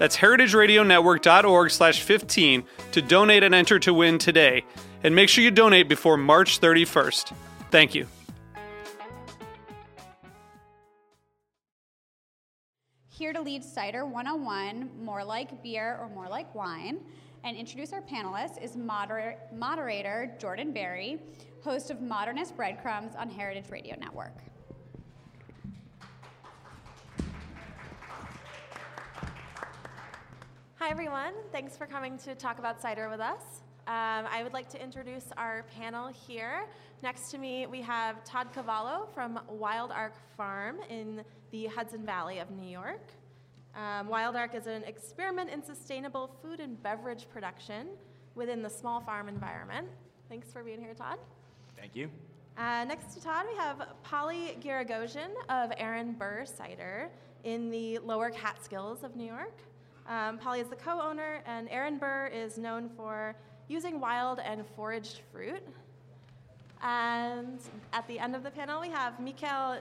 That's heritageradionetwork.org slash 15 to donate and enter to win today. And make sure you donate before March 31st. Thank you. Here to lead Cider 101, more like beer or more like wine, and introduce our panelists is moder- moderator Jordan Barry, host of Modernist Breadcrumbs on Heritage Radio Network. Hi, everyone. Thanks for coming to talk about cider with us. Um, I would like to introduce our panel here. Next to me, we have Todd Cavallo from Wild Arc Farm in the Hudson Valley of New York. Um, Wild Arc is an experiment in sustainable food and beverage production within the small farm environment. Thanks for being here, Todd. Thank you. Uh, next to Todd, we have Polly Giragosian of Aaron Burr Cider in the lower Catskills of New York. Um, Polly is the co owner, and Aaron Burr is known for using wild and foraged fruit. And at the end of the panel, we have Mikael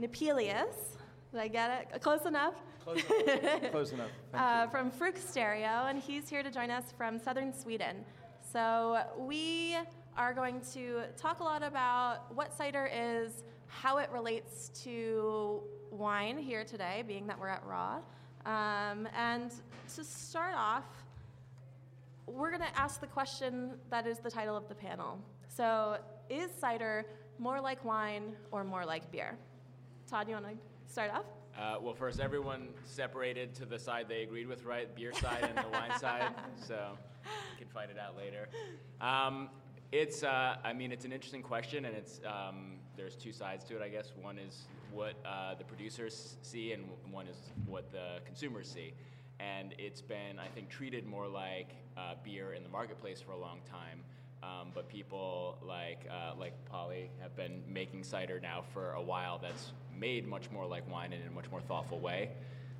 Nepelius. Did I get it? Close enough? Close enough. Close enough. Uh, from Fruktstereo, and he's here to join us from southern Sweden. So we are going to talk a lot about what cider is, how it relates to wine here today, being that we're at Raw. Um, and to start off, we're going to ask the question that is the title of the panel. So, is cider more like wine or more like beer? Todd, you want to start off? Uh, well, first, everyone separated to the side they agreed with, right? Beer side and the wine side. So we can fight it out later. Um, it's, uh, I mean, it's an interesting question, and it's um, there's two sides to it, I guess. One is what uh, the producers see, and one is what the consumers see. And it's been, I think, treated more like uh, beer in the marketplace for a long time. Um, but people like uh, like Polly have been making cider now for a while. That's made much more like wine in a much more thoughtful way.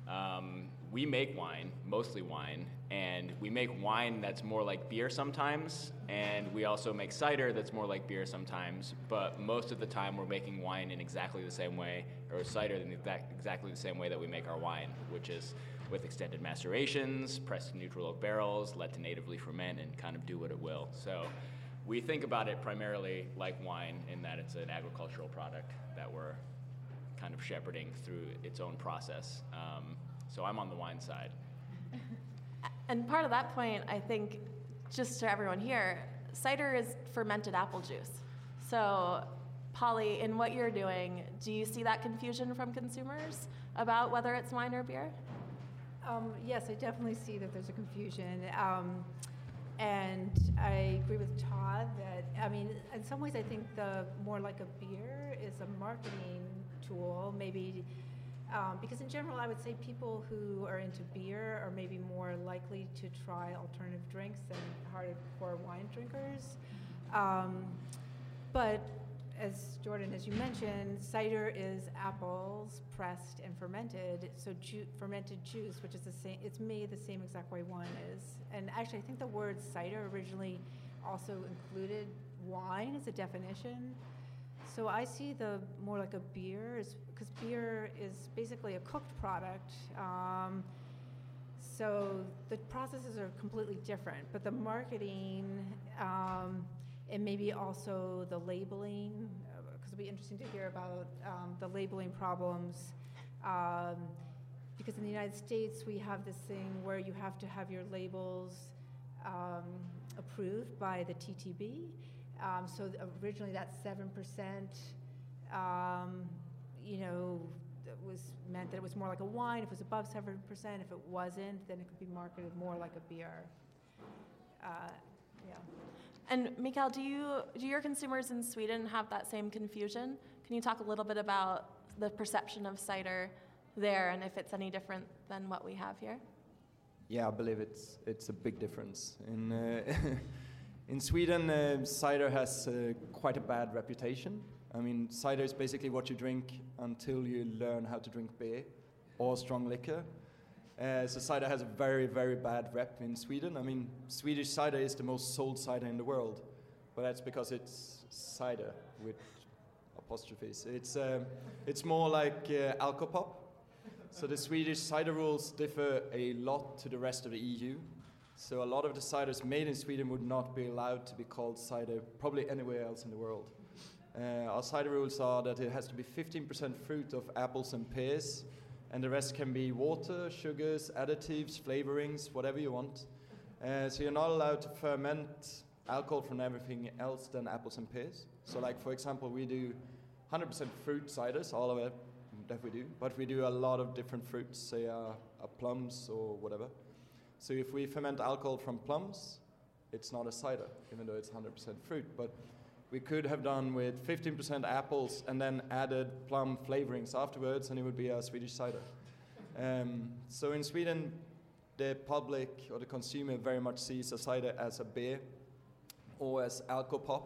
Um, we make wine, mostly wine, and we make wine that's more like beer sometimes, and we also make cider that's more like beer sometimes. But most of the time, we're making wine in exactly the same way, or cider in exactly the same way that we make our wine, which is with extended macerations, pressed in neutral oak barrels, let to natively ferment, and kind of do what it will. So we think about it primarily like wine in that it's an agricultural product that we're kind of shepherding through its own process. Um, so I'm on the wine side. And part of that point, I think, just to everyone here, cider is fermented apple juice. So, Polly, in what you're doing, do you see that confusion from consumers about whether it's wine or beer? Um, yes, I definitely see that there's a confusion. Um, and I agree with Todd that, I mean, in some ways, I think the more like a beer is a marketing tool, maybe um, because in general, I would say people who are into beer are maybe more likely to try alternative drinks than hardcore wine drinkers. Um, but as Jordan, as you mentioned, cider is apples pressed and fermented. So ju- fermented juice, which is the same, it's made the same exact way wine is. And actually, I think the word cider originally also included wine as a definition. So I see the more like a beer, because beer is basically a cooked product. Um, so the processes are completely different, but the marketing um, and maybe also the labeling, because uh, it'll be interesting to hear about um, the labeling problems. Um, because in the United States, we have this thing where you have to have your labels um, approved by the TTB Um, so originally that 7%, um, you know, was meant that it was more like a wine if it was above 7%. If it wasn't, then it could be marketed more like a beer. Uh, yeah. And Mikael, do you do your consumers in Sweden have that same confusion? Can you talk a little bit about the perception of cider there and if it's any different than what we have here? Yeah, I believe it's it's a big difference. In uh, in Sweden, uh, cider has uh, quite a bad reputation. I mean, cider is basically what you drink until you learn how to drink beer or strong liquor. Uh, so cider has a very very bad rep in Sweden. I mean, Swedish cider is the most sold cider in the world, but that's because it's cider with apostrophes. It's um, it's more like uh, alcopop so the Swedish cider rules differ a lot to the rest of the EU. So a lot of the ciders made in Sweden would not be allowed to be called cider probably anywhere else in the world. Uh, our cider rules are that it has to be 15% fruit of apples and pears, and the rest can be water, sugars, additives, flavorings, whatever you want. Uh, so you're not allowed to ferment alcohol from everything else than apples and pears. So, like for example, we do 100% fruit ciders, all of it that we do, but we do a lot of different fruits, say uh, uh, plums or whatever. So if we ferment alcohol from plums, it's not a cider, even though it's 100% fruit. But we could have done with 15% apples and then added plum flavorings afterwards, and it would be a Swedish cider. Um, so in Sweden, the public or the consumer very much sees a cider as a beer or as alcopop,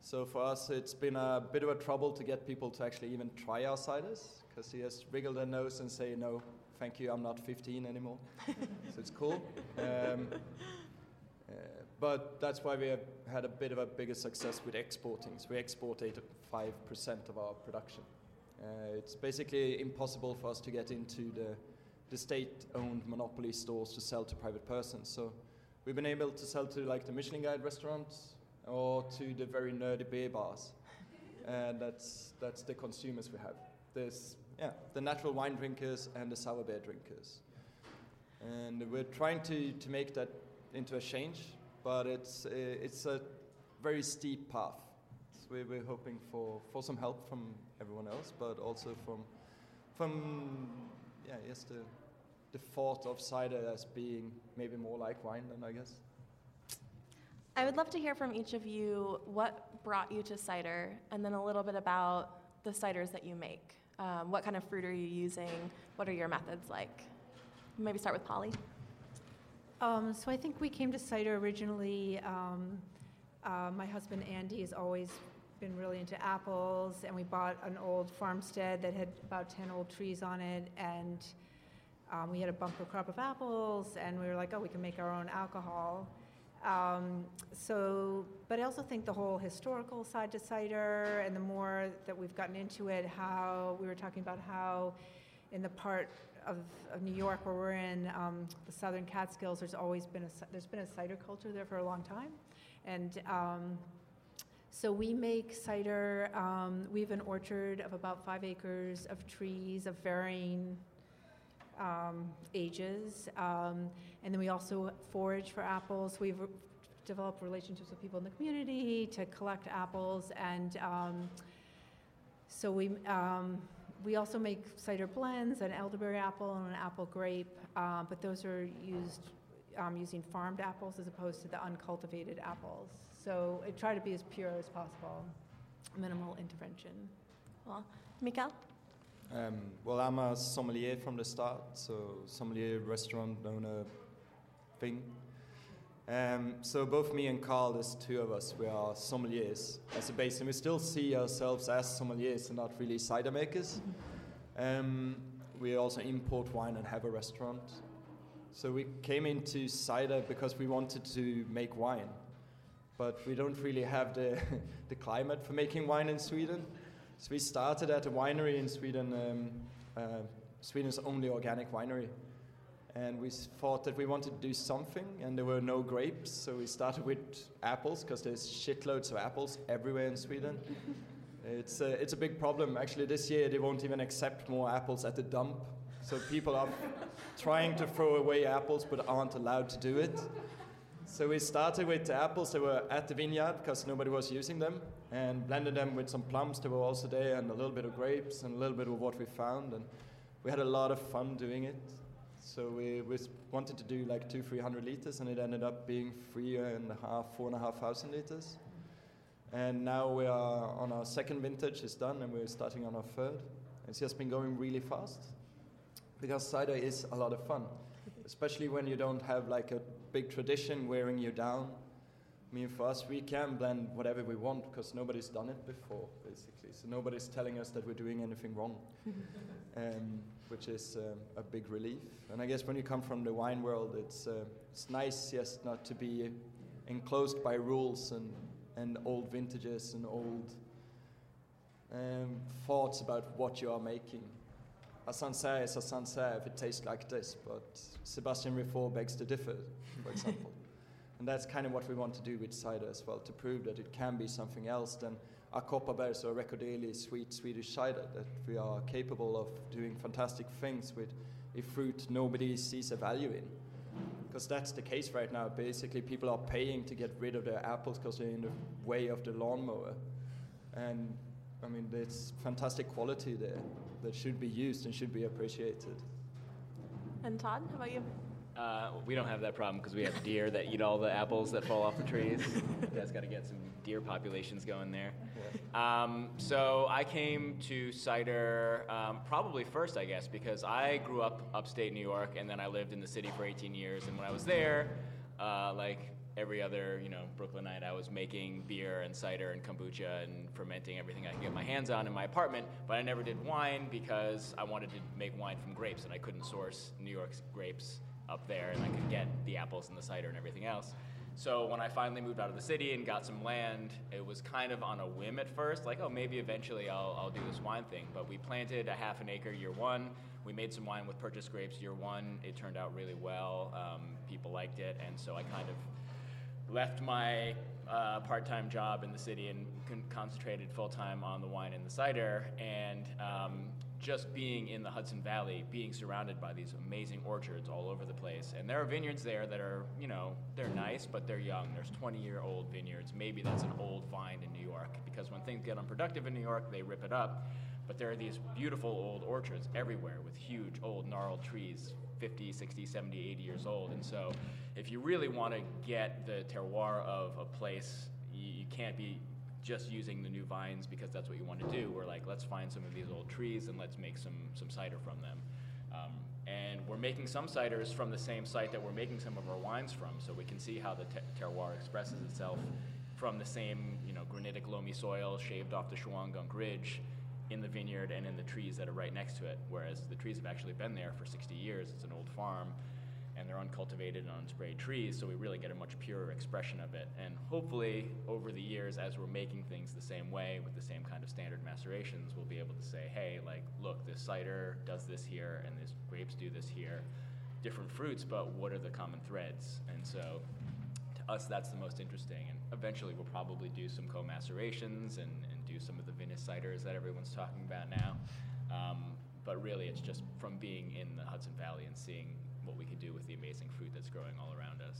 so for us, it's been a bit of a trouble to get people to actually even try our ciders because he has wriggled their nose and say, no, thank you, I'm not 15 anymore. so it's cool. Um, uh, but that's why we have had a bit of a bigger success with exporting. So we export 85% of our production. Uh, it's basically impossible for us to get into the, the state-owned monopoly stores to sell to private persons. So we've been able to sell to like the Michelin Guide restaurants, or to the very nerdy beer bars. And that's, that's the consumers we have. There's yeah, the natural wine drinkers and the sour beer drinkers. And we're trying to, to make that into a change, but it's, uh, it's a very steep path. So we're hoping for, for some help from everyone else, but also from, from yeah, yes, the, the thought of cider as being maybe more like wine than I guess. I would love to hear from each of you what brought you to cider, and then a little bit about the ciders that you make. Um, what kind of fruit are you using? What are your methods like? Maybe start with Polly. Um, so I think we came to cider originally. Um, uh, my husband Andy has always been really into apples, and we bought an old farmstead that had about 10 old trees on it, and um, we had a bumper crop of apples, and we were like, oh, we can make our own alcohol. Um, so, but I also think the whole historical side to cider, and the more that we've gotten into it, how we were talking about how in the part of, of New York where we're in, um, the Southern Catskills, there's always been a there's been a cider culture there for a long time, and um, so we make cider. Um, we have an orchard of about five acres of trees of varying um, ages. Um, and then we also forage for apples. We've developed relationships with people in the community to collect apples. And um, so we, um, we also make cider blends, an elderberry apple and an apple grape, uh, but those are used um, using farmed apples as opposed to the uncultivated apples. So I try to be as pure as possible, minimal intervention. Well, Mikael? Um, well, I'm a sommelier from the start, so sommelier restaurant owner thing. Um, so both me and Karl, there's two of us, we are sommeliers as a base, and we still see ourselves as sommeliers and not really cider makers. Um, we also import wine and have a restaurant. So we came into cider because we wanted to make wine, but we don't really have the, the climate for making wine in Sweden. So we started at a winery in Sweden, um, uh, Sweden's only organic winery. And we thought that we wanted to do something, and there were no grapes, so we started with apples, because there's shitloads of apples everywhere in Sweden. it's, a, it's a big problem. Actually, this year they won't even accept more apples at the dump. So people are trying to throw away apples but aren't allowed to do it. So we started with the apples that were at the vineyard because nobody was using them, and blended them with some plums that were also there, and a little bit of grapes, and a little bit of what we found, and we had a lot of fun doing it. So we, we wanted to do like two, three hundred liters, and it ended up being three and a half, four and a half thousand liters. And now we are on our second vintage it's done, and we're starting on our third. It's just been going really fast because cider is a lot of fun, especially when you don't have like a big tradition wearing you down. I mean, for us, we can blend whatever we want because nobody's done it before, basically. So nobody's telling us that we're doing anything wrong, um, which is um, a big relief. And I guess when you come from the wine world, it's uh, it's nice just not to be enclosed by rules and and old vintages and old um, thoughts about what you are making. A Sancerre is a Sancerre if it tastes like this, but Sébastien Riffault begs to differ, for example. and that's kind of what we want to do with cider as well, to prove that it can be something else than a Kopparbergs or Rekorderlig sweet Swedish cider, that we are capable of doing fantastic things with a fruit nobody sees a value in. Because that's the case right now. Basically, people are paying to get rid of their apples because they're in the way of the lawnmower. And I mean, there's fantastic quality there that should be used and should be appreciated. And Todd, how about you? Uh, we don't have that problem because we have deer that eat all the apples that fall off the trees. guys got to get some deer populations going there. Um, so I came to cider um, probably first, I guess, because I grew up upstate New York and then I lived in the city for 18 years. And when I was there, uh, like every other you know Brooklynite, I was making beer and cider and kombucha and fermenting everything I could get my hands on in my apartment. But I never did wine because I wanted to make wine from grapes and I couldn't source New York's grapes up there, and I could get the apples and the cider and everything else. So when I finally moved out of the city and got some land, it was kind of on a whim at first, like, oh, maybe eventually I'll, I'll do this wine thing. But we planted a half an acre year one. We made some wine with purchased grapes year one. It turned out really well. Um, people liked it, and so I kind of left my uh, part-time job in the city and con- concentrated full-time on the wine and the cider. And um, just being in the Hudson Valley, being surrounded by these amazing orchards all over the place. And there are vineyards there that are, you know, they're nice, but they're young. There's 20 year old vineyards. Maybe that's an old vine in New York because when things get unproductive in New York, they rip it up. But there are these beautiful old orchards everywhere with huge old gnarled trees, 50, 60, 70, 80 years old. And so if you really want to get the terroir of a place, you, you can't be just using the new vines because that's what you want to do. We're like, let's find some of these old trees and let's make some, some cider from them. Um, and we're making some ciders from the same site that we're making some of our wines from, so we can see how the te- terroir expresses itself from the same, you know, granitic loamy soil shaved off the Shawangunk Ridge in the vineyard and in the trees that are right next to it. Whereas the trees have actually been there for 60 years. It's an old farm and they're uncultivated and unsprayed trees, so we really get a much purer expression of it. And hopefully, over the years, as we're making things the same way with the same kind of standard macerations, we'll be able to say, hey, like, look, this cider does this here, and these grapes do this here. Different fruits, but what are the common threads? And so, to us, that's the most interesting. And eventually, we'll probably do some co macerations and, and do some of the vinous ciders that everyone's talking about now. Um, but really, it's just from being in the Hudson Valley and seeing what we could do with the amazing fruit that's growing all around us.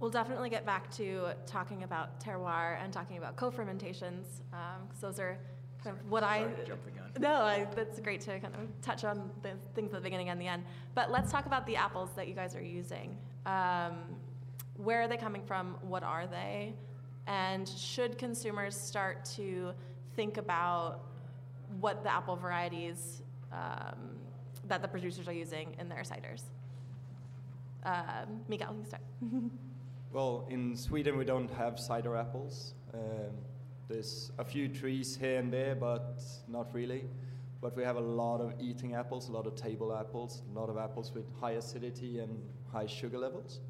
We'll definitely get back to talking about terroir and talking about co-fermentations, because those are kind of what Sorry I. to jump the gun. No, I, that's great to kind of touch on the things at the beginning and the end. But let's talk about the apples that you guys are using. Um, where are they coming from? What are they? And should consumers start to think about what the apple varieties um, that the producers are using in their ciders? Miguel, you start. Well, in Sweden we don't have cider apples. Um, there's a few trees here and there, but not really. But we have a lot of eating apples, a lot of table apples, a lot of apples with high acidity and high sugar levels.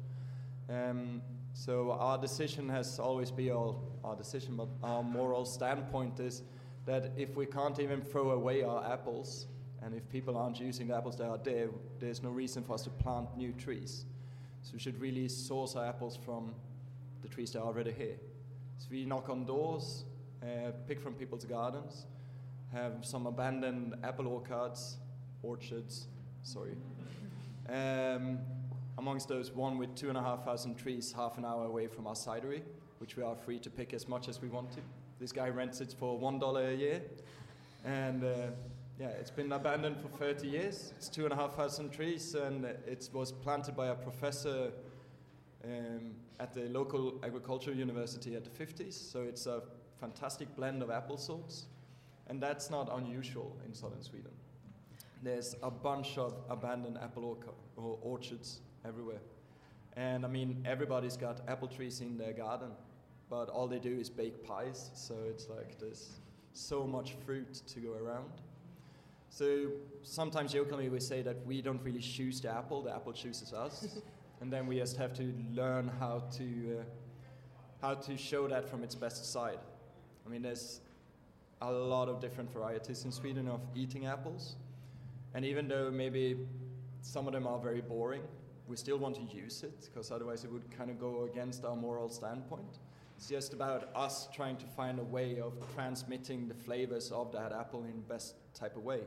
Um, so our decision has always been our decision, but our moral standpoint is that if we can't even throw away our apples, and if people aren't using the apples that are there, there's no reason for us to plant new trees. So we should really source our apples from the trees that are already here. So we knock on doors, uh, pick from people's gardens, have some abandoned apple orchards, orchards, sorry, um, amongst those, one with two and a half thousand trees half an hour away from our cidery, which we are free to pick as much as we want to. This guy rents it for one dollar a year, and uh, yeah, it's been abandoned for 30 years. It's two and a half thousand trees, and it was planted by a professor um, at the local agricultural university at the 50s. So it's a fantastic blend of apple sorts, and that's not unusual in southern Sweden. There's a bunch of abandoned apple or orchards everywhere. And I mean, everybody's got apple trees in their garden, but all they do is bake pies, so it's like there's so much fruit to go around. So sometimes jokingly we say that we don't really choose the apple, the apple chooses us. and then we just have to learn how to, uh, how to show that from its best side. I mean, there's a lot of different varieties in Sweden of eating apples. And even though maybe some of them are very boring, we still want to use it because otherwise it would kind of go against our moral standpoint. It's just about us trying to find a way of transmitting the flavors of that apple in best type of way.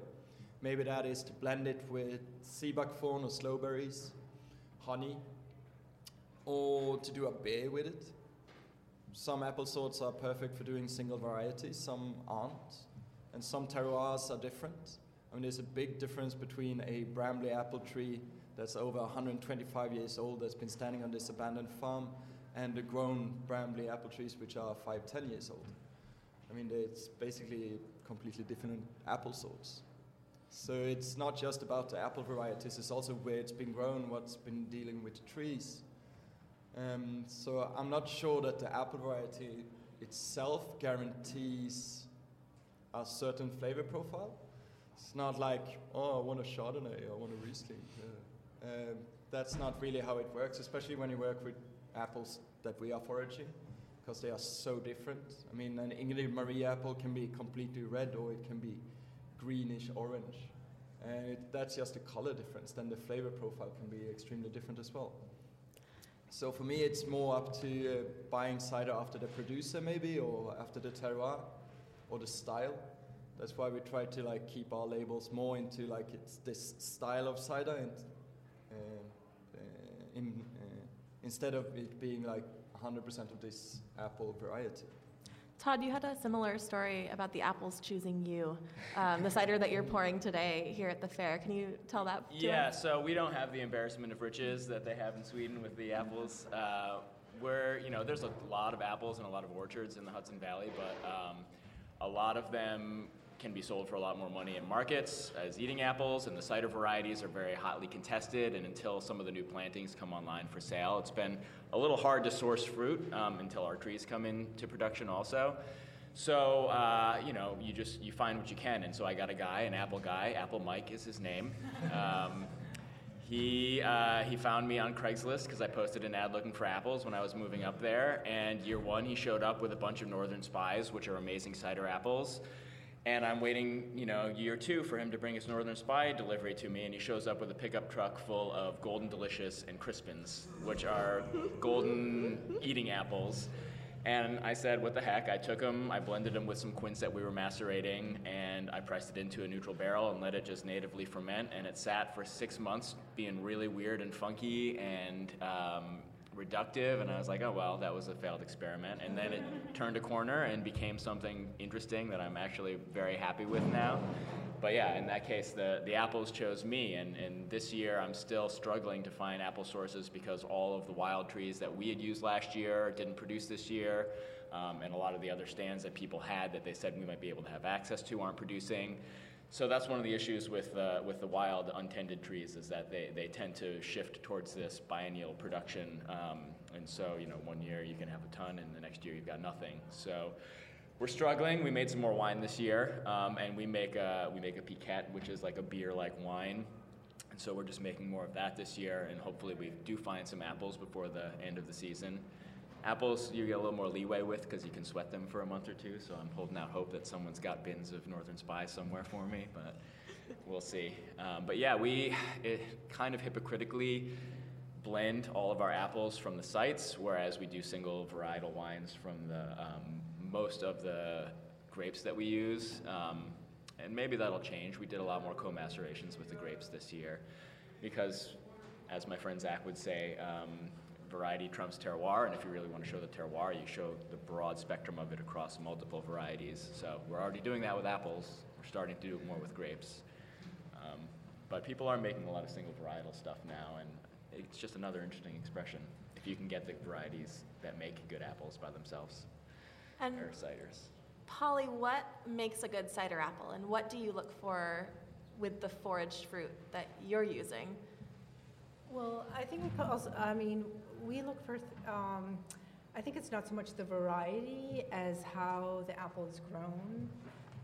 Maybe that is to blend it with sea buckthorn or sloeberries, honey, or to do a beer with it. Some apple sorts are perfect for doing single varieties, some aren't, and some terroirs are different. I mean, there's a big difference between a Bramley apple tree that's over 125 years old that's been standing on this abandoned farm and the grown Bramley apple trees which are five, ten years old. I mean, it's basically completely different apple sorts. So it's not just about the apple varieties, it's also where it's been grown, what's been dealing with the trees. Um, so I'm not sure that the apple variety itself guarantees a certain flavor profile. It's not like, oh, I want a Chardonnay, I want a Riesling. Uh, um, that's not really how it works, especially when you work with apples that we are foraging, because they are so different. I mean, an Ingrid Marie apple can be completely red or it can be greenish orange. And it, that's just a color difference. Then the flavor profile can be extremely different as well. So for me, it's more up to uh, buying cider after the producer, maybe, or after the terroir, or the style. That's why we try to like keep our labels more into like it's this style of cider, and uh, uh, in, instead of it being like 100% of this apple variety. Todd, you had a similar story about the apples choosing you, um, the cider that you're pouring today here at the fair. Can you tell that? yeah, so we don't have the embarrassment of riches that they have in Sweden with the apples. Uh, where you know, there's a lot of apples and a lot of orchards in the Hudson Valley, but um, a lot of them can be sold for a lot more money in markets as eating apples, and the cider varieties are very hotly contested. And until some of the new plantings come online for sale, it's been a little hard to source fruit um, until our trees come into production also. So uh, you know, you just you find what you can. And so I got a guy, an apple guy. Apple Mike is his name. Um, he, uh, he found me on Craigslist because I posted an ad looking for apples when I was moving up there. And year one, he showed up with a bunch of Northern Spies, which are amazing cider apples. And I'm waiting, you know, year two for him to bring his Northern Spy delivery to me, and he shows up with a pickup truck full of Golden Delicious and Crispins, which are golden eating apples. And I said, what the heck? I took them, I blended them with some quince that we were macerating, and I pressed it into a neutral barrel and let it just natively ferment. And it sat for six months, being really weird and funky and um, reductive, and I was like, oh well, that was a failed experiment. And then it turned a corner and became something interesting that I'm actually very happy with now. But yeah, in that case, the, the apples chose me, and, and this year I'm still struggling to find apple sources because all of the wild trees that we had used last year didn't produce this year, um, and a lot of the other stands that people had that they said we might be able to have access to aren't producing. So that's one of the issues with, uh, with the wild untended trees is that they, they tend to shift towards this biennial production. Um, and so, you know, one year you can have a ton and the next year you've got nothing. So we're struggling. We made some more wine this year um, and we make, a, we make a piquette, which is like a beer like wine. And so we're just making more of that this year and hopefully we do find some apples before the end of the season. Apples you get a little more leeway with because you can sweat them for a month or two. So I'm holding out hope that someone's got bins of Northern Spy somewhere for me, but we'll see. Um, but yeah, we kind of hypocritically blend all of our apples from the sites, whereas we do single varietal wines from the um, most of the grapes that we use. Um, and maybe that'll change. We did a lot more co-macerations with the grapes this year because as my friend Zach would say, um, variety trumps terroir, and if you really want to show the terroir, you show the broad spectrum of it across multiple varieties. So we're already doing that with apples. We're starting to do it more with grapes. Um, but people are making a lot of single varietal stuff now, and it's just another interesting expression if you can get the varieties that make good apples by themselves And or ciders. Polly, what makes a good cider apple, and what do you look for with the foraged fruit that you're using? Well, I think we put also, I mean, we look for, um, I think it's not so much the variety as how the apple is grown.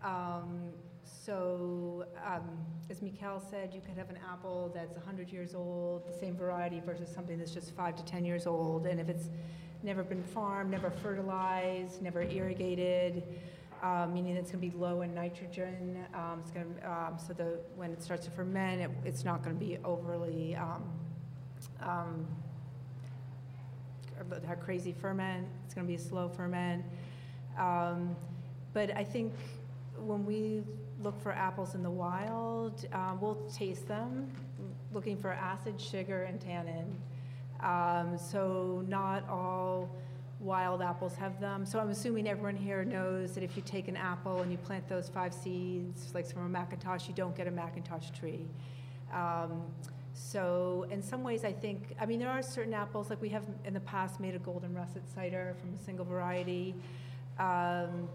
Um, so, um, as Mikhail said, you could have an apple that's 100 years old, the same variety, versus something that's just five to 10 years old. And if it's never been farmed, never fertilized, never irrigated, uh, meaning it's going to be low in nitrogen. Um, it's going um, so the when it starts to ferment, it, it's not going to be overly um, crazy ferment. It's going to be a slow ferment. Um, but I think when we look for apples in the wild, um, we'll taste them, looking for acid, sugar, and tannin. Um, so not all wild apples have them. So I'm assuming everyone here knows that if you take an apple and you plant those five seeds, like from a McIntosh, you don't get a McIntosh tree. Um, so in some ways, I think, I mean, there are certain apples, like we have in the past made a golden russet cider from a single variety. Um,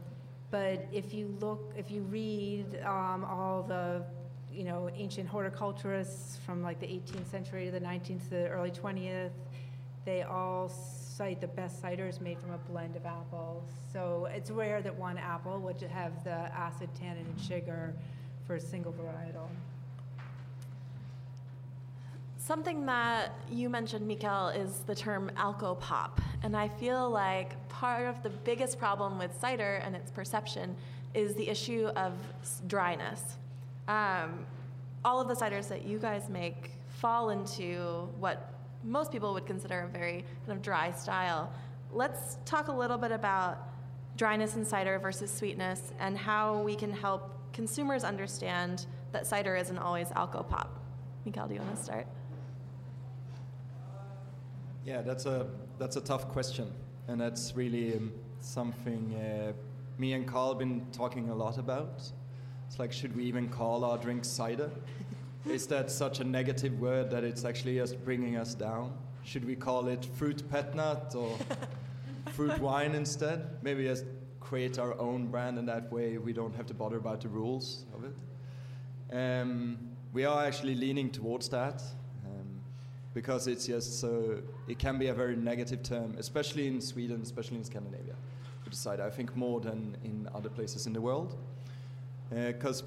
but if you look, if you read um, all the, you know, ancient horticulturists from like the 18th century to the 19th to the early 20th, they all cite the best ciders made from a blend of apples. So it's rare that one apple would have the acid, tannin, and sugar for a single varietal. Something that you mentioned, Mikael, is the term alcopop. And I feel like part of the biggest problem with cider and its perception is the issue of dryness. Um, all of the ciders that you guys make fall into what most people would consider a very kind of dry style. Let's talk a little bit about dryness in cider versus sweetness and how we can help consumers understand that cider isn't always alcopop. Mikael, do you want to start? Yeah, that's a that's a tough question, and that's really um, something uh, me and Karl have been talking a lot about. It's like, should we even call our drink cider? Is that such a negative word that it's actually just bringing us down? Should we call it fruit pet nat or fruit wine instead? Maybe just create our own brand, and that way we don't have to bother about the rules of it. Um, we are actually leaning towards that because it's just so it can be a very negative term, especially in Sweden, especially in Scandinavia. To decide, I think more than in other places in the world, because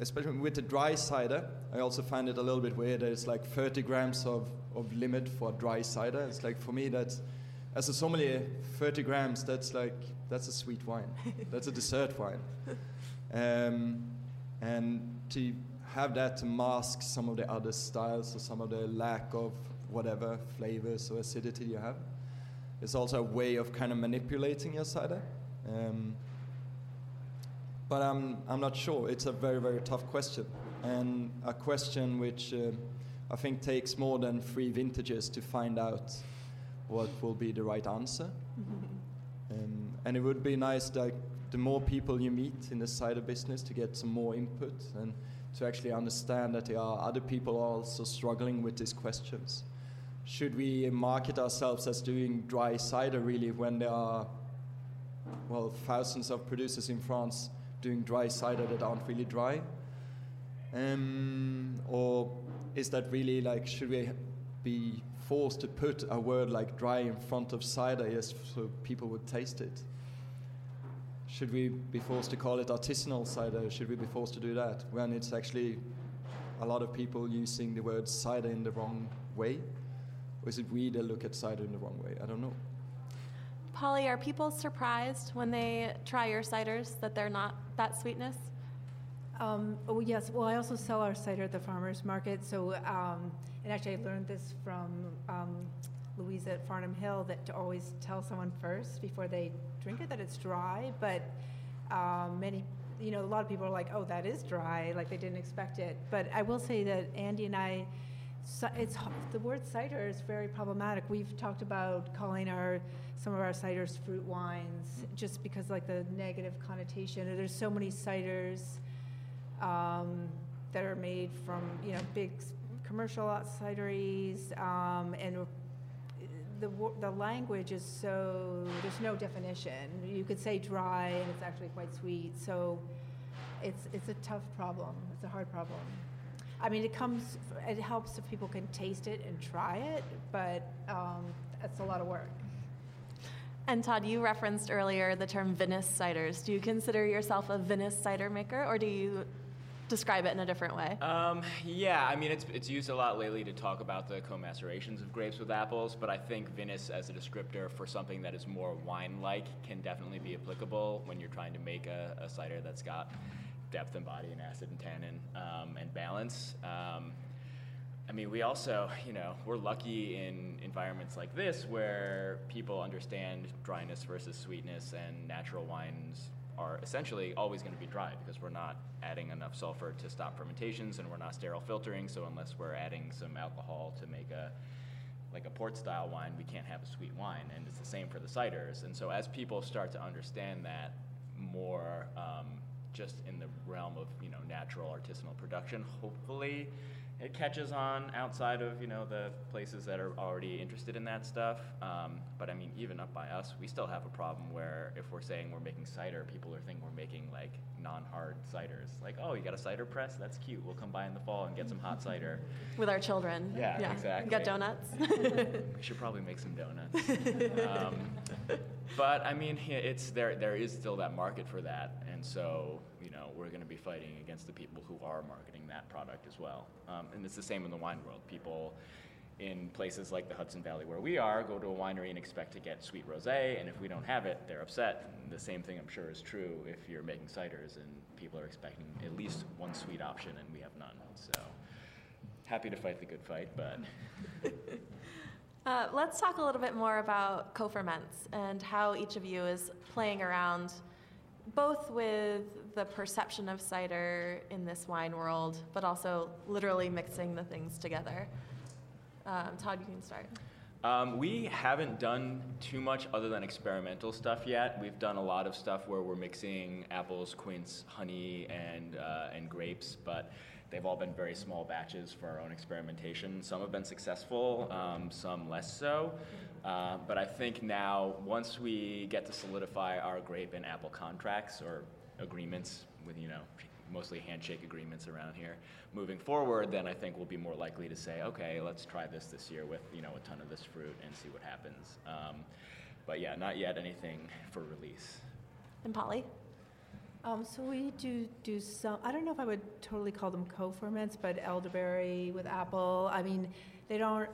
especially with the dry cider, I also find it a little bit weird. that It's like 30 grams of, of limit for dry cider. It's like for me that's as a sommelier, 30 grams. That's like that's a sweet wine. that's a dessert wine. Um, and to have that to mask some of the other styles or some of the lack of whatever flavors or acidity you have It's also a way of kind of manipulating your cider. Um, but I'm, I'm not sure. It's a very, very tough question. And a question which uh, I think takes more than three vintages to find out what will be the right answer. Um, and it would be nice that the more people you meet in the cider business to get some more input and to actually understand that there are other people also struggling with these questions. Should we market ourselves as doing dry cider really when there are, well, thousands of producers in France doing dry cider that aren't really dry? Um, or is that really like, should we be forced to put a word like dry in front of cider just so people would taste it? Should we be forced to call it artisanal cider? Should we be forced to do that when it's actually a lot of people using the word cider in the wrong way? Or is it we that look at cider in the wrong way? I don't know. Polly, are people surprised when they try your ciders that they're not that sweetness? Um, oh yes. Well, I also sell our cider at the farmers market. So, um, and actually, I learned this from um, Louise at Farnum Hill that to always tell someone first before they drink it that it's dry. But um, many, you know, a lot of people are like, "Oh, that is dry," like they didn't expect it. But I will say that Andy and I it's the word cider is very problematic. We've talked about calling our some of our ciders fruit wines just because like the negative connotation. There's so many ciders um, that are made from you know big commercial cideries, um, and the the language is so there's no definition. You could say dry and it's actually quite sweet. So it's it's a tough problem. It's a hard problem. I mean, it comes. It helps if people can taste it and try it, but um, a lot of work. And Todd, you referenced earlier the term vinous ciders. Do you consider yourself a vinous cider maker, or do you describe it in a different way? Um, yeah, I mean, it's, it's used a lot lately to talk about the co-macerations of grapes with apples, but I think vinous as a descriptor for something that is more wine-like can definitely be applicable when you're trying to make a, a cider that's got depth and body and acid and tannin um, and balance. Um, I mean, we also, you know, we're lucky in environments like this where people understand dryness versus sweetness, and natural wines are essentially always going to be dry because we're not adding enough sulfur to stop fermentations and we're not sterile filtering. So unless we're adding some alcohol to make a like a port style wine, we can't have a sweet wine, and it's the same for the ciders. And so as people start to understand that more, um, just in the realm of you know natural artisanal production, hopefully it catches on outside of you know the places that are already interested in that stuff. Um, but I mean, even up by us, we still have a problem where if we're saying we're making cider, people are thinking we're making like non-hard ciders. Like, oh, you got a cider press? That's cute. We'll come by in the fall and get some hot cider. With our children. Yeah, yeah. exactly. Got donuts. we should probably make some donuts. um, but I mean, it's there. There is still that market for that, and so you know we're going to be fighting against the people who are marketing that product as well. Um, and it's the same in the wine world. People in places like the Hudson Valley where we are go to a winery and expect to get sweet rosé, and if we don't have it, they're upset. And the same thing, I'm sure, is true if you're making ciders and people are expecting at least one sweet option, and we have none. So happy to fight the good fight, but. Uh, let's talk a little bit more about co-ferments and how each of you is playing around both with the perception of cider in this wine world, but also literally mixing the things together. Um, Todd, you can start. Um, we haven't done too much other than experimental stuff yet. We've done a lot of stuff where we're mixing apples, quince, honey, and uh, and grapes, but they've all been very small batches for our own experimentation. Some have been successful, um, some less so. Uh, but I think now, once we get to solidify our grape and apple contracts or agreements with you know mostly handshake agreements around here. Moving forward, then I think we'll be more likely to say, okay, let's try this this year with you know a ton of this fruit and see what happens. Um, but yeah, not yet anything for release. And Polly? Um, so we do do some. I don't know if I would totally call them co-ferments, but elderberry with apple. I mean, they don't.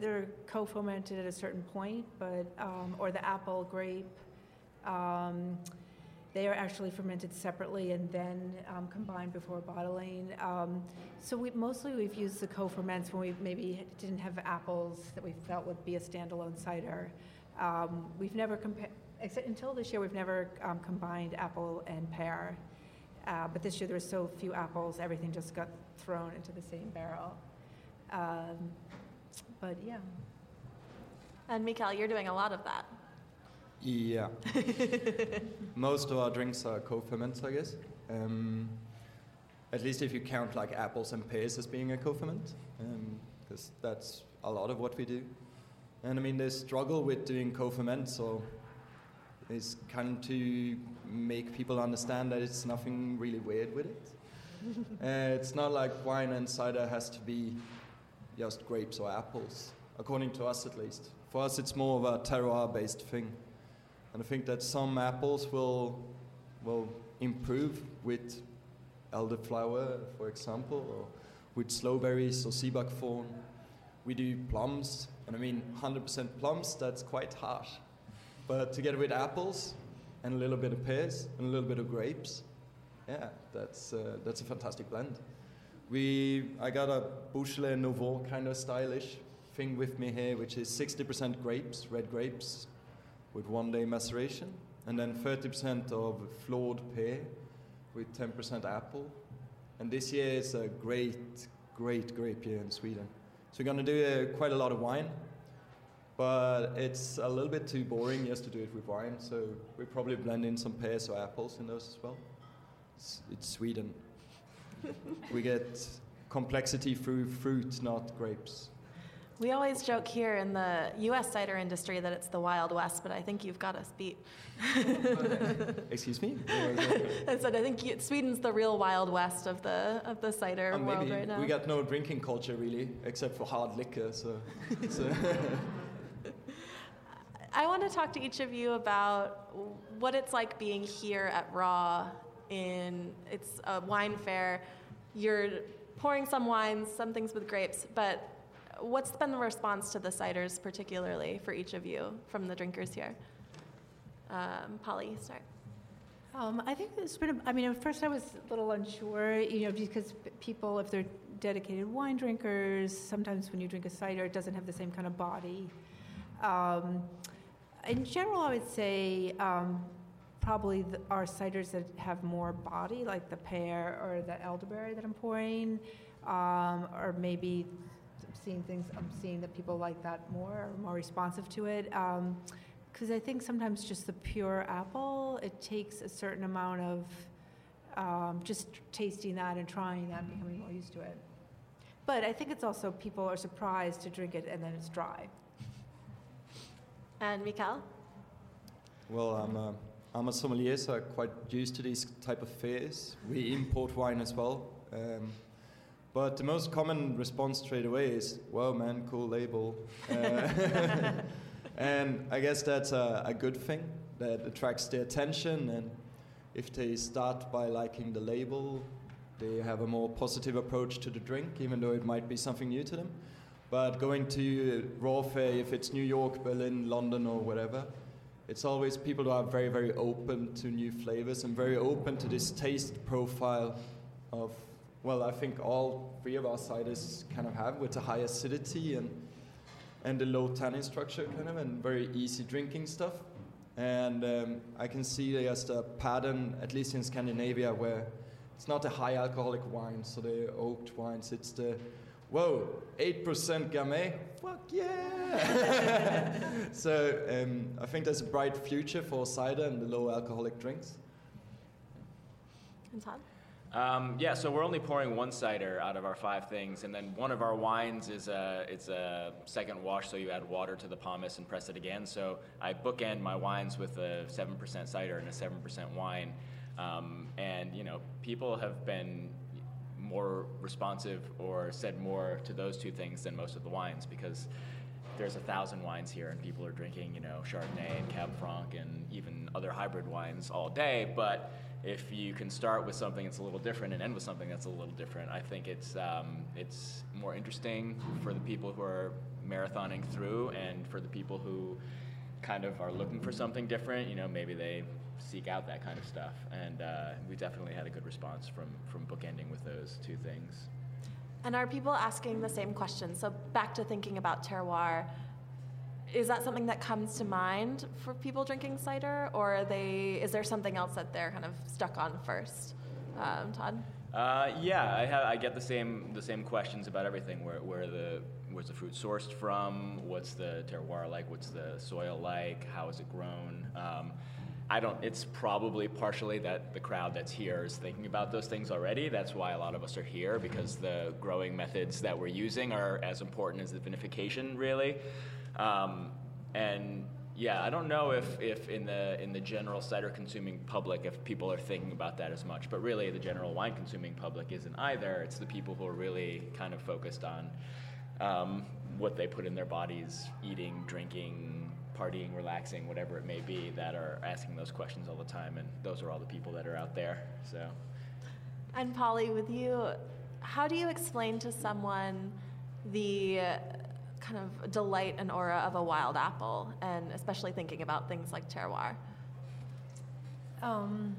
They're co-fermented at a certain point, but um, or the apple grape. Um, they are actually fermented separately and then um, combined before bottling. Um, so we mostly we've used the co-ferments when we maybe didn't have apples that we felt would be a standalone cider. Um, we've never compared, except until this year, we've never um, combined apple and pear. Uh, but this year there were so few apples, everything just got thrown into the same barrel. Um, but yeah. And Mikael, you're doing a lot of that. Yeah. Most of our drinks are co-ferments, I guess. Um, at least if you count like apples and pears as being a co-ferment, because that's a lot of what we do. And I mean, the struggle with doing co-ferment, so is kind of to make people understand that it's nothing really weird with it. uh, it's not like wine and cider has to be just grapes or apples, according to us at least. For us, it's more of a terroir-based thing. And I think that some apples will will improve with elderflower, for example, or with sloe berries or sea buckthorn. We do plums, and I mean 100% plums. That's quite harsh. But together with apples and a little bit of pears and a little bit of grapes, yeah, that's uh, that's a fantastic blend. We I got a Beaujolais Nouveau kind of stylish thing with me here, which is 60% grapes, red grapes, with one day maceration, and then 30% of flawed pear with 10% apple. And this year is a great, great grape year in Sweden. So we're gonna do uh, quite a lot of wine, but it's a little bit too boring just to do it with wine. So we probably blend in some pears or apples in those as well. It's, it's Sweden. we get complexity through fruit, not grapes. We always joke here in the U.S. cider industry that it's the Wild West, but I think you've got us beat. Excuse me? I said I think you, Sweden's the real Wild West of the of the cider Uh, world right now. we got no drinking culture really, except for hard liquor. So, so I want to talk to each of you about what it's like being here at Raw. In it's a wine fair. You're pouring some wines, some things with grapes, but what's been the response to the ciders, particularly for each of you from the drinkers here? Um, Polly, start. Um, I think it's been, a- I mean, at first I was a little unsure, you know, because people, if they're dedicated wine drinkers, sometimes when you drink a cider, it doesn't have the same kind of body. Um, in general, I would say um, probably the, our ciders that have more body, like the pear or the elderberry that I'm pouring, um, or maybe seeing things, I'm seeing that people like that more, more responsive to it. Um, because I think sometimes just the pure apple, it takes a certain amount of um, just tasting that and trying that, and becoming more used to it. But I think it's also people are surprised to drink it and then it's dry. And Mikael? well, I'm a, I'm a sommelier, so I'm quite used to these type of fairs. We import wine as well. Um, but the most common response straight away is, "Wow, man, cool label," uh, and I guess that's a, a good thing that attracts their attention. And if they start by liking the label, they have a more positive approach to the drink, even though it might be something new to them. But going to raw fair, if it's New York, Berlin, London, or whatever, it's always people who are very, very open to new flavors and very open to this taste profile of, well, I think all three of our ciders kind of have with the high acidity and and the low tannin structure, kind of, and very easy drinking stuff. And um, I can see just a pattern, at least in Scandinavia, where it's not a high alcoholic wine, so the oaked wines. It's the whoa, eight percent Gamay, fuck yeah! so um, I think there's a bright future for cider and the low alcoholic drinks. And Todd? Um, yeah, so we're only pouring one cider out of our five things, and then one of our wines is a it's a second wash, so you add water to the pomace and press it again. So I bookend my wines with a seven percent cider and a seven percent wine, um, and you know people have been more responsive or said more to those two things than most of the wines because there's a thousand wines here and people are drinking, you know, Chardonnay and Cab Franc and even other hybrid wines all day. But if you can start with something that's a little different and end with something that's a little different, I think it's um, it's more interesting for the people who are marathoning through and for the people who kind of are looking for something different. You know, maybe they seek out that kind of stuff, and uh, we definitely had a good response from from bookending with those two things. And are people asking the same question? So back to thinking about terroir. Is that something that comes to mind for people drinking cider, or are they? Is there something else that they're kind of stuck on first? Um, Todd. Uh, yeah, I have. I get the same the same questions about everything. Where where the where's the fruit sourced from? What's the terroir like? What's the soil like? How is it grown? Um, I don't. It's probably partially that the crowd that's here is thinking about those things already. That's why a lot of us are here because the growing methods that we're using are as important as the vinification, really. Um, and yeah, I don't know if, if in the in the general cider consuming public if people are thinking about that as much, but really the general wine consuming public isn't either. It's the people who are really kind of focused on um, what they put in their bodies, eating, drinking, partying, relaxing, whatever it may be, that are asking those questions all the time, and those are all the people that are out there. So. And Polly, with you, how do you explain to someone the uh, kind of delight and aura of a wild apple, and especially thinking about things like terroir? Um,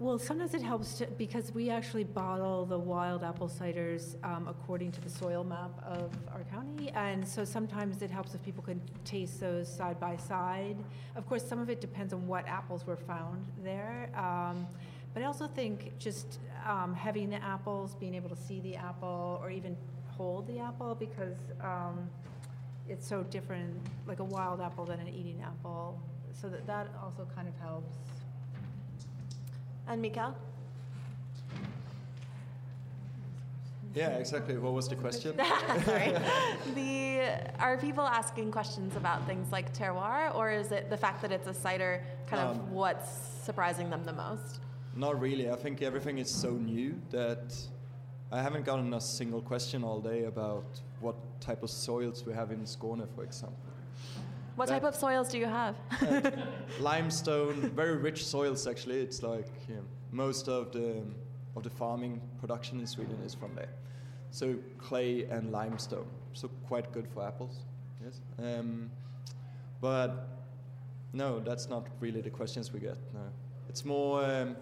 well, sometimes it helps to, because we actually bottle the wild apple ciders um, according to the soil map of our county, and so sometimes it helps if people can taste those side by side. Of course, some of it depends on what apples were found there, um, but I also think just um, having the apples, being able to see the apple, or even hold the apple because um, it's so different, like a wild apple than an eating apple. So that, that also kind of helps. And Mikael? Yeah, exactly. What was the question? Sorry. the are people asking questions about things like terroir, or is it the fact that it's a cider kind of Um, what's surprising them the most? Not really. I think everything is so new that I haven't gotten a single question all day about what type of soils we have in Skåne, for example. What that- type of soils do you have? Uh, limestone, very rich soils actually. It's like you know, most of the of the farming production in Sweden is from there. So clay and limestone, so quite good for apples. Yes, um, but no, that's not really the questions we get. No, it's more um,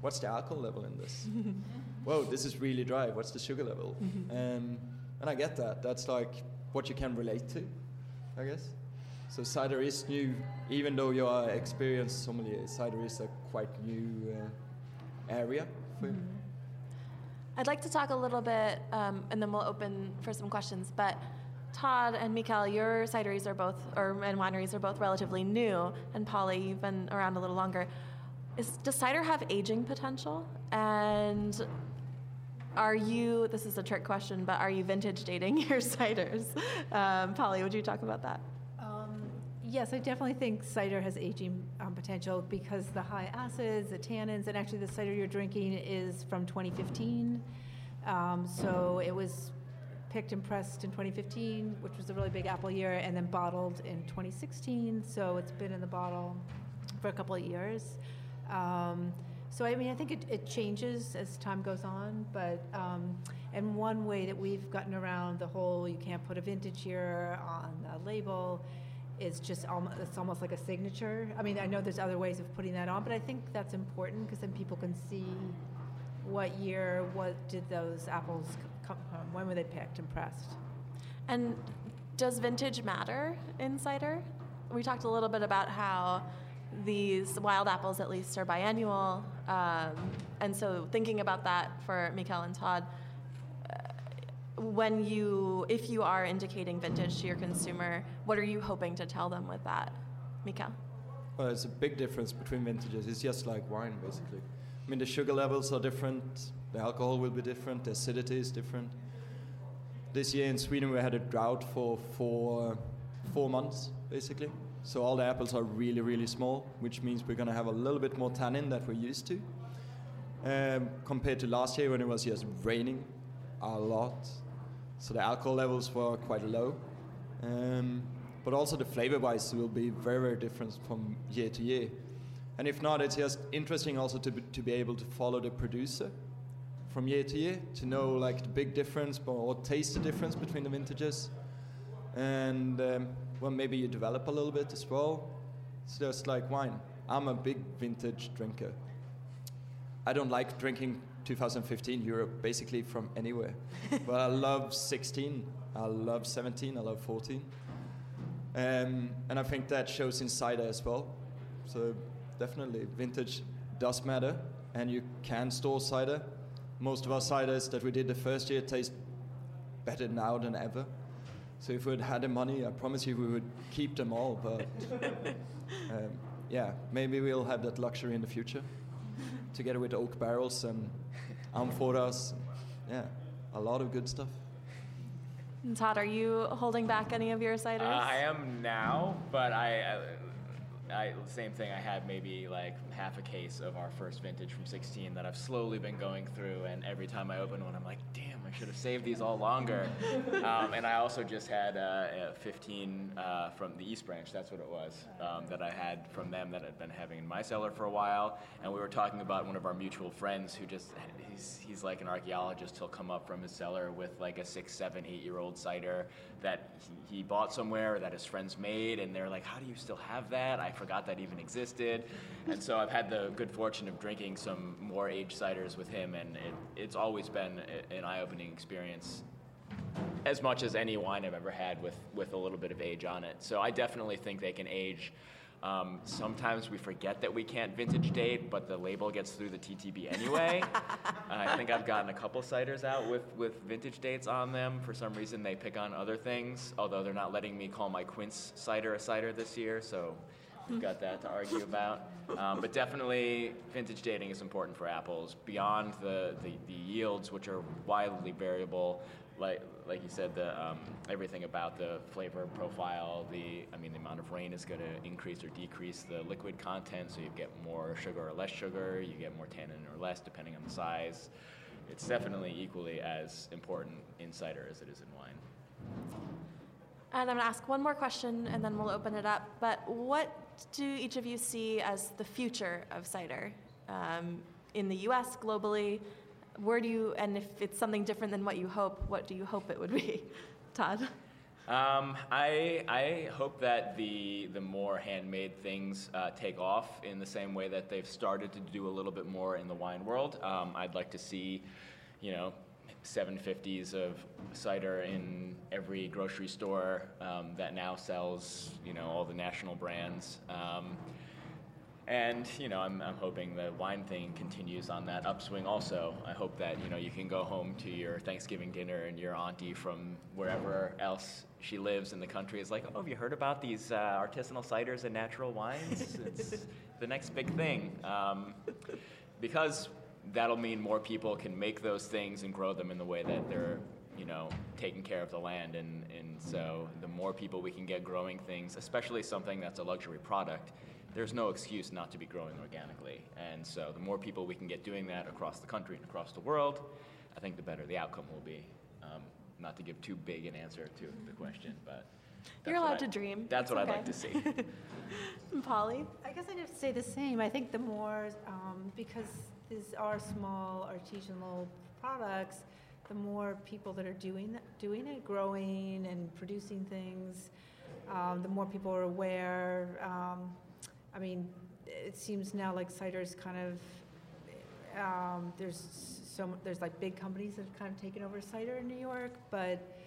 what's the alcohol level in this? Whoa, this is really dry. What's the sugar level? um, and I get that. That's like what you can relate to, I guess. So cider is new, even though you are experienced sommelier. Cider is a quite new uh, area for you. I'd like to talk a little bit, um, and then we'll open for some questions. But Todd and Mikael, your cideries are both, or and wineries are both relatively new, and Polly, you've been around a little longer. Is, does cider have aging potential? And are you? This is a trick question, but are you vintage dating your ciders? Um, Polly, would you talk about that? Yes, I definitely think cider has aging um, potential because the high acids, the tannins, and actually the cider you're drinking is from 2015. Um, so it was picked and pressed in 2015, which was a really big apple year, and then bottled in 2016. So it's been in the bottle for a couple of years. Um, so I mean, I think it, it changes as time goes on, but um, and one way that we've gotten around the whole you can't put a vintage year on the label is just almost it's almost like a signature. I mean, I know there's other ways of putting that on, but I think that's important because then people can see what year, what did those apples come from, when were they picked and pressed. And does vintage matter in cider? We talked a little bit about how these wild apples, at least, are biannual. Um, and so, thinking about that for Mikael and Todd, when you, if you are indicating vintage to your consumer, what are you hoping to tell them with that, Mikael? Well, it's a big difference between vintages. It's just like wine, basically. I mean, the sugar levels are different, the alcohol will be different, the acidity is different. This year in Sweden, we had a drought for four, four months, basically. So all the apples are really, really small, which means we're going to have a little bit more tannin than we're used to. Um, compared to last year when it was just raining a lot. So the alcohol levels were quite low. Um, but also the flavor wise will be very, very different from year to year. And if not, it's just interesting also to be, to be able to follow the producer from year to year to know like the big difference or taste the difference between the vintages. And um, well, maybe you develop a little bit as well. It's just like wine. I'm a big vintage drinker. I don't like drinking 2015 Europe basically from anywhere. but I love 16, I love 17, I love 14. Um, and I think that shows in cider as well. So definitely, vintage does matter, and you can store cider. Most of our ciders that we did the first year taste better now than ever. So if we'd had the money, I promise you we would keep them all. But um, yeah, maybe we'll have that luxury in the future, together with oak barrels and amphoras. Yeah, a lot of good stuff. And Todd, are you holding back any of your ciders? Uh, I am now, but I, I, I, same thing. I had maybe like half a case of our first vintage from 16 that I've slowly been going through, and every time I open one, I'm like, damn, I should have saved these all longer. um, and I also just had uh, 15 uh, from the East Branch. That's what it was um, that I had from them that I'd been having in my cellar for a while. And we were talking about one of our mutual friends who just he's he's like an archaeologist. He'll come up from his cellar with like a six, seven, eight year old cider that he, bought somewhere that his friends made, and they're like, "How do you still have that? I forgot that even existed." And so I've had the good fortune of drinking some more aged ciders with him, and it, it's always been an eye-opening experience. As much as any wine I've ever had with, with a little bit of age on it. So I definitely think they can age Um, sometimes we forget that we can't vintage date, but the label gets through the TTB anyway. uh, I think I've gotten a couple ciders out with, with vintage dates on them. For some reason, they pick on other things, although they're not letting me call my Quince cider a cider this year, so we've got that to argue about. Um, but definitely, vintage dating is important for apples beyond the, the, the yields, which are wildly variable like like you said, the um, everything about the flavor profile, the I mean, the amount of rain is going to increase or decrease the liquid content, so you get more sugar or less sugar, you get more tannin or less, depending on the size. It's definitely equally as important in cider as it is in wine. And I'm going to ask one more question and then we'll open it up. But what do each of you see as the future of cider um, in the US, globally? Where do you, and if it's something different than what you hope, what do you hope it would be? Todd? Um, I, I hope that the, the more handmade things uh, take off in the same way that they've started to do a little bit more in the wine world. Um, I'd like to see, you know, 750s of cider in every grocery store um, that now sells, you know, all the national brands. Um, and you know, I'm, I'm hoping the wine thing continues on that upswing. Also, I hope that you know you can go home to your Thanksgiving dinner and your auntie from wherever else she lives in the country is like, oh, have you heard about these uh, artisanal ciders and natural wines? it's the next big thing, um, because that'll mean more people can make those things and grow them in the way that they're you know taking care of the land and, and so the more people we can get growing things especially something that's a luxury product there's no excuse not to be growing organically. And so the more people we can get doing that across the country and across the world, I think the better the outcome will be. Um, not to give too big an answer to the question, but you're allowed I, to dream. That's what okay. I'd like to see. Polly, I guess I'd have to say the same. I think the more um, because these are small artisanal products, the more people that are doing doing it, growing and producing things, um, the more people are aware. Um, I mean, it seems now like cider is kind of um, there's so there's like big companies that have kind of taken over cider in New York, but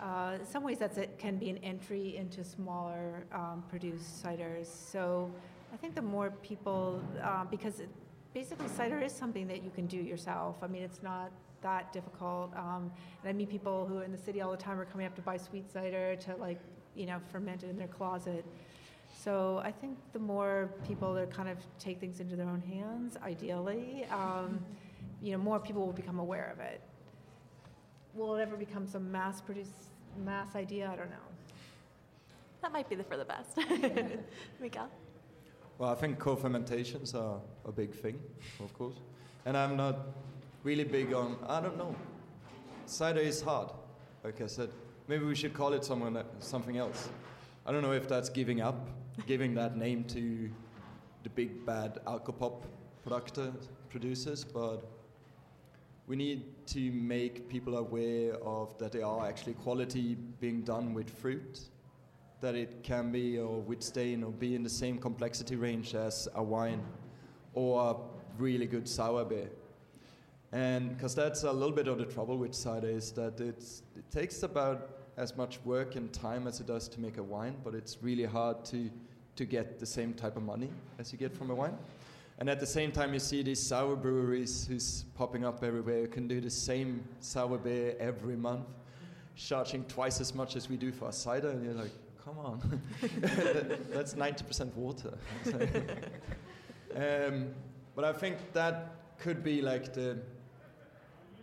uh, in some ways that's it can be an entry into smaller um, produced ciders. So I think the more people, uh, because it, basically cider is something that you can do yourself. I mean, it's not that difficult. Um, and I meet people who in the city all the time are coming up to buy sweet cider to like, you know, ferment it in their closet. So I think the more people that kind of take things into their own hands, ideally, um, you know, more people will become aware of it. Will it ever become some mass-produced mass idea? I don't know. That might be the for the best. Mikael? Well, I think co-fermentations are a big thing, of course. And I'm not really big on, I don't know. Cider is hard, like I said. Maybe we should call it someone, something else. I don't know if that's giving up giving that name to the big bad alcopop producers, but we need to make people aware of that there are actually quality being done with fruit, that it can be or with or be in the same complexity range as a wine or a really good sour beer. And because that's a little bit of the trouble with cider is that it's, it takes about as much work and time as it does to make a wine, but it's really hard to to get the same type of money as you get from a wine. And at the same time, you see these sour breweries who's popping up everywhere who can do the same sour beer every month, charging twice as much as we do for a cider. And you're like, come on, that's 90% water. um, but I think that could be like the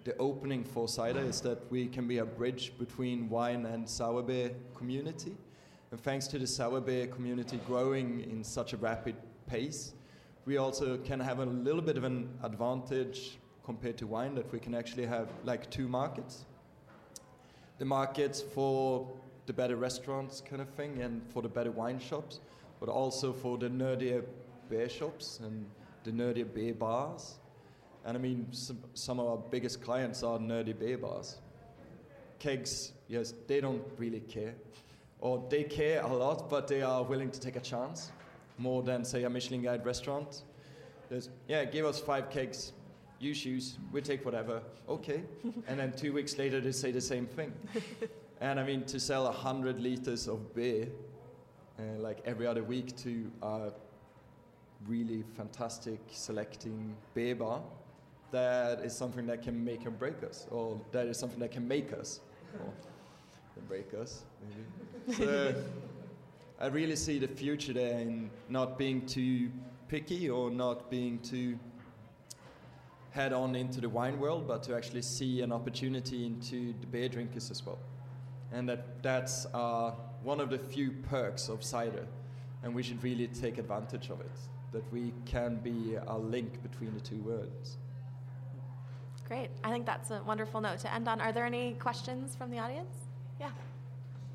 the opening for cider is that we can be a bridge between wine and sour beer community and thanks to the sour beer community growing in such a rapid pace, we also can have a little bit of an advantage compared to wine that we can actually have like two markets. The markets for the better restaurants kind of thing and for the better wine shops, but also for the nerdier beer shops and the nerdier beer bars. And I mean, some, some of our biggest clients are nerdy beer bars. Kegs, yes, they don't really care or they care a lot, but they are willing to take a chance more than, say, a Michelin Guide restaurant. There's, yeah, give us five kegs, you choose, we take whatever, okay. and then two weeks later, they say the same thing. and I mean, to sell 100 liters of beer uh, like every other week to a really fantastic selecting beer bar, that is something that can make or break us, or that is something that can make us, or break us, maybe. So I really see the future there in not being too picky or not being too head on into the wine world, but to actually see an opportunity into the beer drinkers as well. And that that's uh, one of the few perks of cider, and we should really take advantage of it. That we can be a link between the two worlds. Great. I think that's a wonderful note to end on. Are there any questions from the audience? Yeah.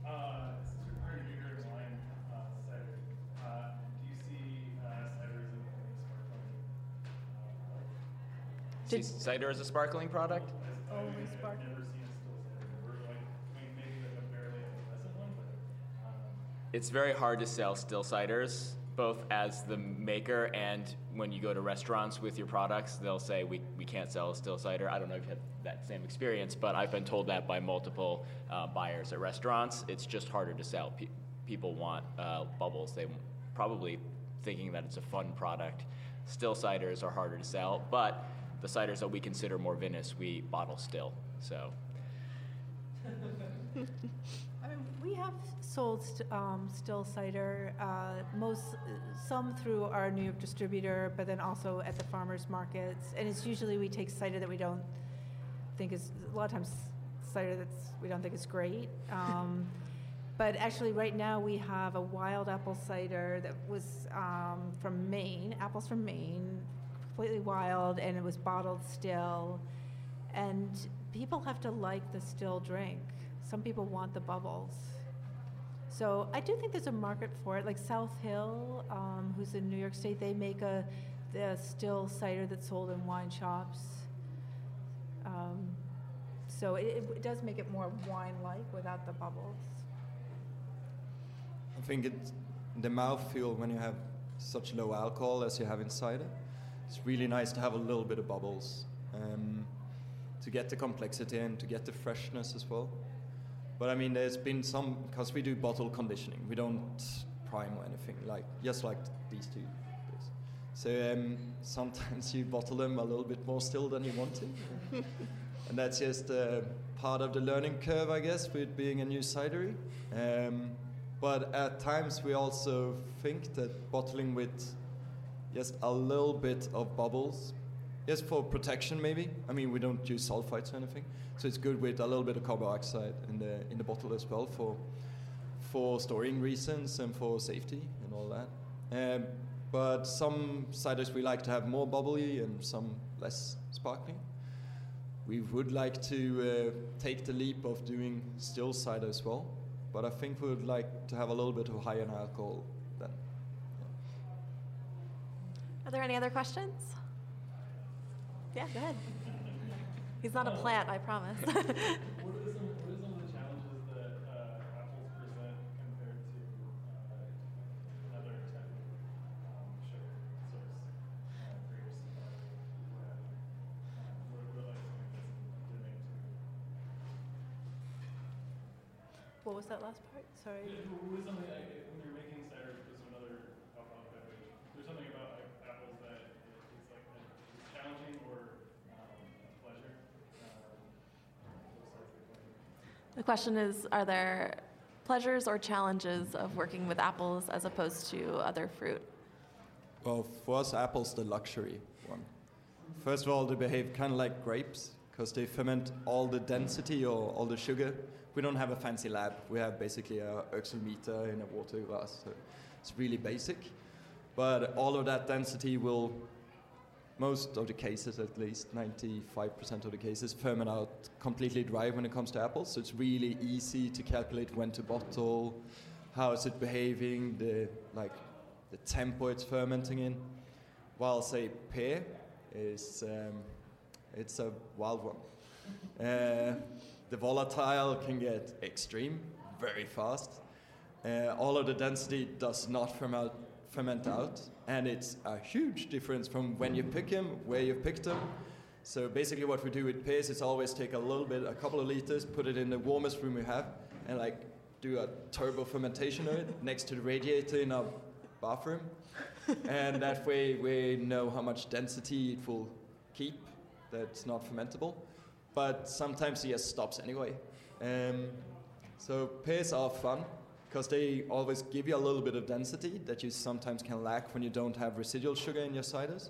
Uh, since you're part of Uter Wine uh, Cider, uh, do see uh, cider as a sparkling? Did- See cider as a sparkling product? Always sparkling. Never seen a still cider. Or like, I mean, maybe like a barely one, but um, It's very hard to sell still ciders, both as the maker and when you go to restaurants with your products, they'll say, we, we can't sell still cider. I don't know if you've had that same experience, but I've been told that by multiple uh, buyers at restaurants. It's just harder to sell. Pe- people want uh, bubbles. They probably thinking that it's a fun product. Still ciders are harder to sell, but the ciders that we consider more vinous, we bottle still. So I mean, we have sold st- um, still cider, uh, most, some through our New York distributor, but then also at the farmers markets. And it's usually we take cider that we don't think is, a lot of times cider that's, we don't think is great. Um, but actually, right now, we have a wild apple cider that was um, from Maine, apples from Maine, completely wild, and it was bottled still. And people have to like the still drink. Some people want the bubbles. So I do think there's a market for it. Like South Hill, um, who's in New York State, they make a the still cider that's sold in wine shops. Um, so it, it, it does make it more wine-like without the bubbles. I think it's the mouthfeel when you have such low alcohol as you have in cider. It's really nice to have a little bit of bubbles um, to get the complexity and to get the freshness as well. But I mean, there's been some because we do bottle conditioning. We don't prime or anything like just like these two. So um, sometimes you bottle them a little bit more still than you want to, and that's just uh, part of the learning curve, I guess, with being a new cidery. Um, but at times we also think that bottling with just a little bit of bubbles, just for protection maybe. I mean, we don't use sulfites or anything, so it's good with a little bit of carbon dioxide in the in the bottle as well for for storing reasons and for safety and all that. Um, but some ciders we like to have more bubbly and some less sparkling. We would like to uh, take the leap of doing still cider as well, but I think we would like to have a little bit of higher alcohol then. Are there any other questions? Yeah, go ahead. He's not a plant, I promise. what are some what are some of the challenges that uh, apples present compared to uh, another type of um, sugar source, uh, grapes? Uh, uh, what, what like something that's limiting to What was that last part? Sorry. Yeah, What was something like, when you're making cider because of another alcoholic beverage? There's something about like, apples that it- it's like a, it's challenging or um, a pleasure. Um, those sorts of things. The question is Are there pleasures or challenges of working with apples as opposed to other fruit? Well, for us, apple's the luxury one. First of all, they behave kind of like grapes because they ferment all the density or all the sugar. We don't have a fancy lab. We have basically a oxymeter in a water glass. So it's really basic. But all of that density will, most of the cases at least, 95% of the cases, ferment out completely dry when it comes to apples. So it's really easy to calculate when to bottle, how is it behaving, the like the tempo it's fermenting in. While say pear is um, it's a wild one. Uh, the volatile can get extreme very fast. Uh, all of the density does not ferment, ferment out, and it's a huge difference from when you pick them, where you picked them. So basically, what we do with pears is always take a little bit, a couple of liters, put it in the warmest room we have, and like do a turbo fermentation of it next to the radiator in our bathroom. and that way we know how much density it will keep that's not fermentable. But sometimes it just stops anyway. Um, so pears are fun because they always give you a little bit of density that you sometimes can lack when you don't have residual sugar in your ciders,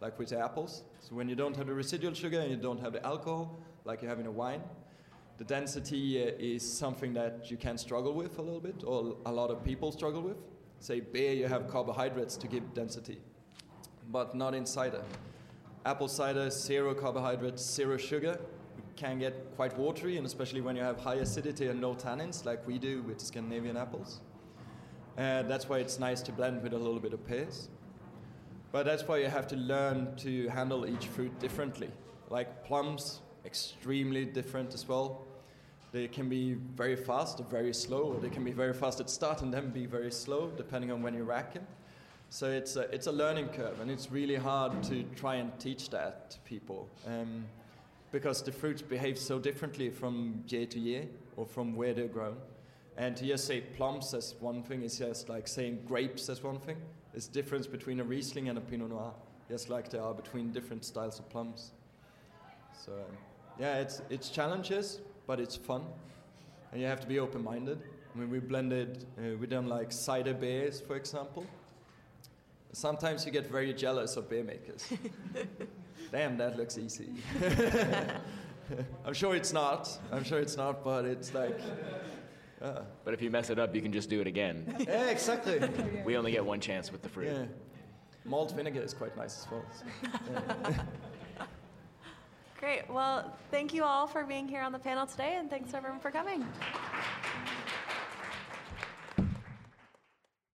like with apples. So when you don't have the residual sugar and you don't have the alcohol, like you have in a wine, the density uh, is something that you can struggle with a little bit, or a lot of people struggle with. Say beer, you have carbohydrates to give density, but not in cider. Apple cider, zero carbohydrates, zero sugar, can get quite watery, and especially when you have high acidity and no tannins, like we do with Scandinavian apples. And that's why it's nice to blend with a little bit of pears. But that's why you have to learn to handle each fruit differently. Like plums, extremely different as well. They can be very fast or very slow, or they can be very fast at start and then be very slow, depending on when you rack them. So it's a, it's a learning curve, and it's really hard to try and teach that to people. Um, because the fruit behaves so differently from year to year or from where they're grown. And to just say plums as one thing is just like saying grapes as one thing. There's difference between a Riesling and a Pinot Noir, just like there are between different styles of plums. So yeah, it's it's challenges, but it's fun, and you have to be open-minded. I mean, we blended, uh, we done like cider beers, for example. Sometimes you get very jealous of beer makers. Damn, that looks easy. I'm sure it's not. I'm sure it's not, but it's like. Uh, But if you mess it up, you can just do it again. yeah, exactly. we only get one chance with the fruit. Yeah. Malt vinegar is quite nice as well. so, yeah. Great. Well, thank you all for being here on the panel today, and thanks everyone for coming.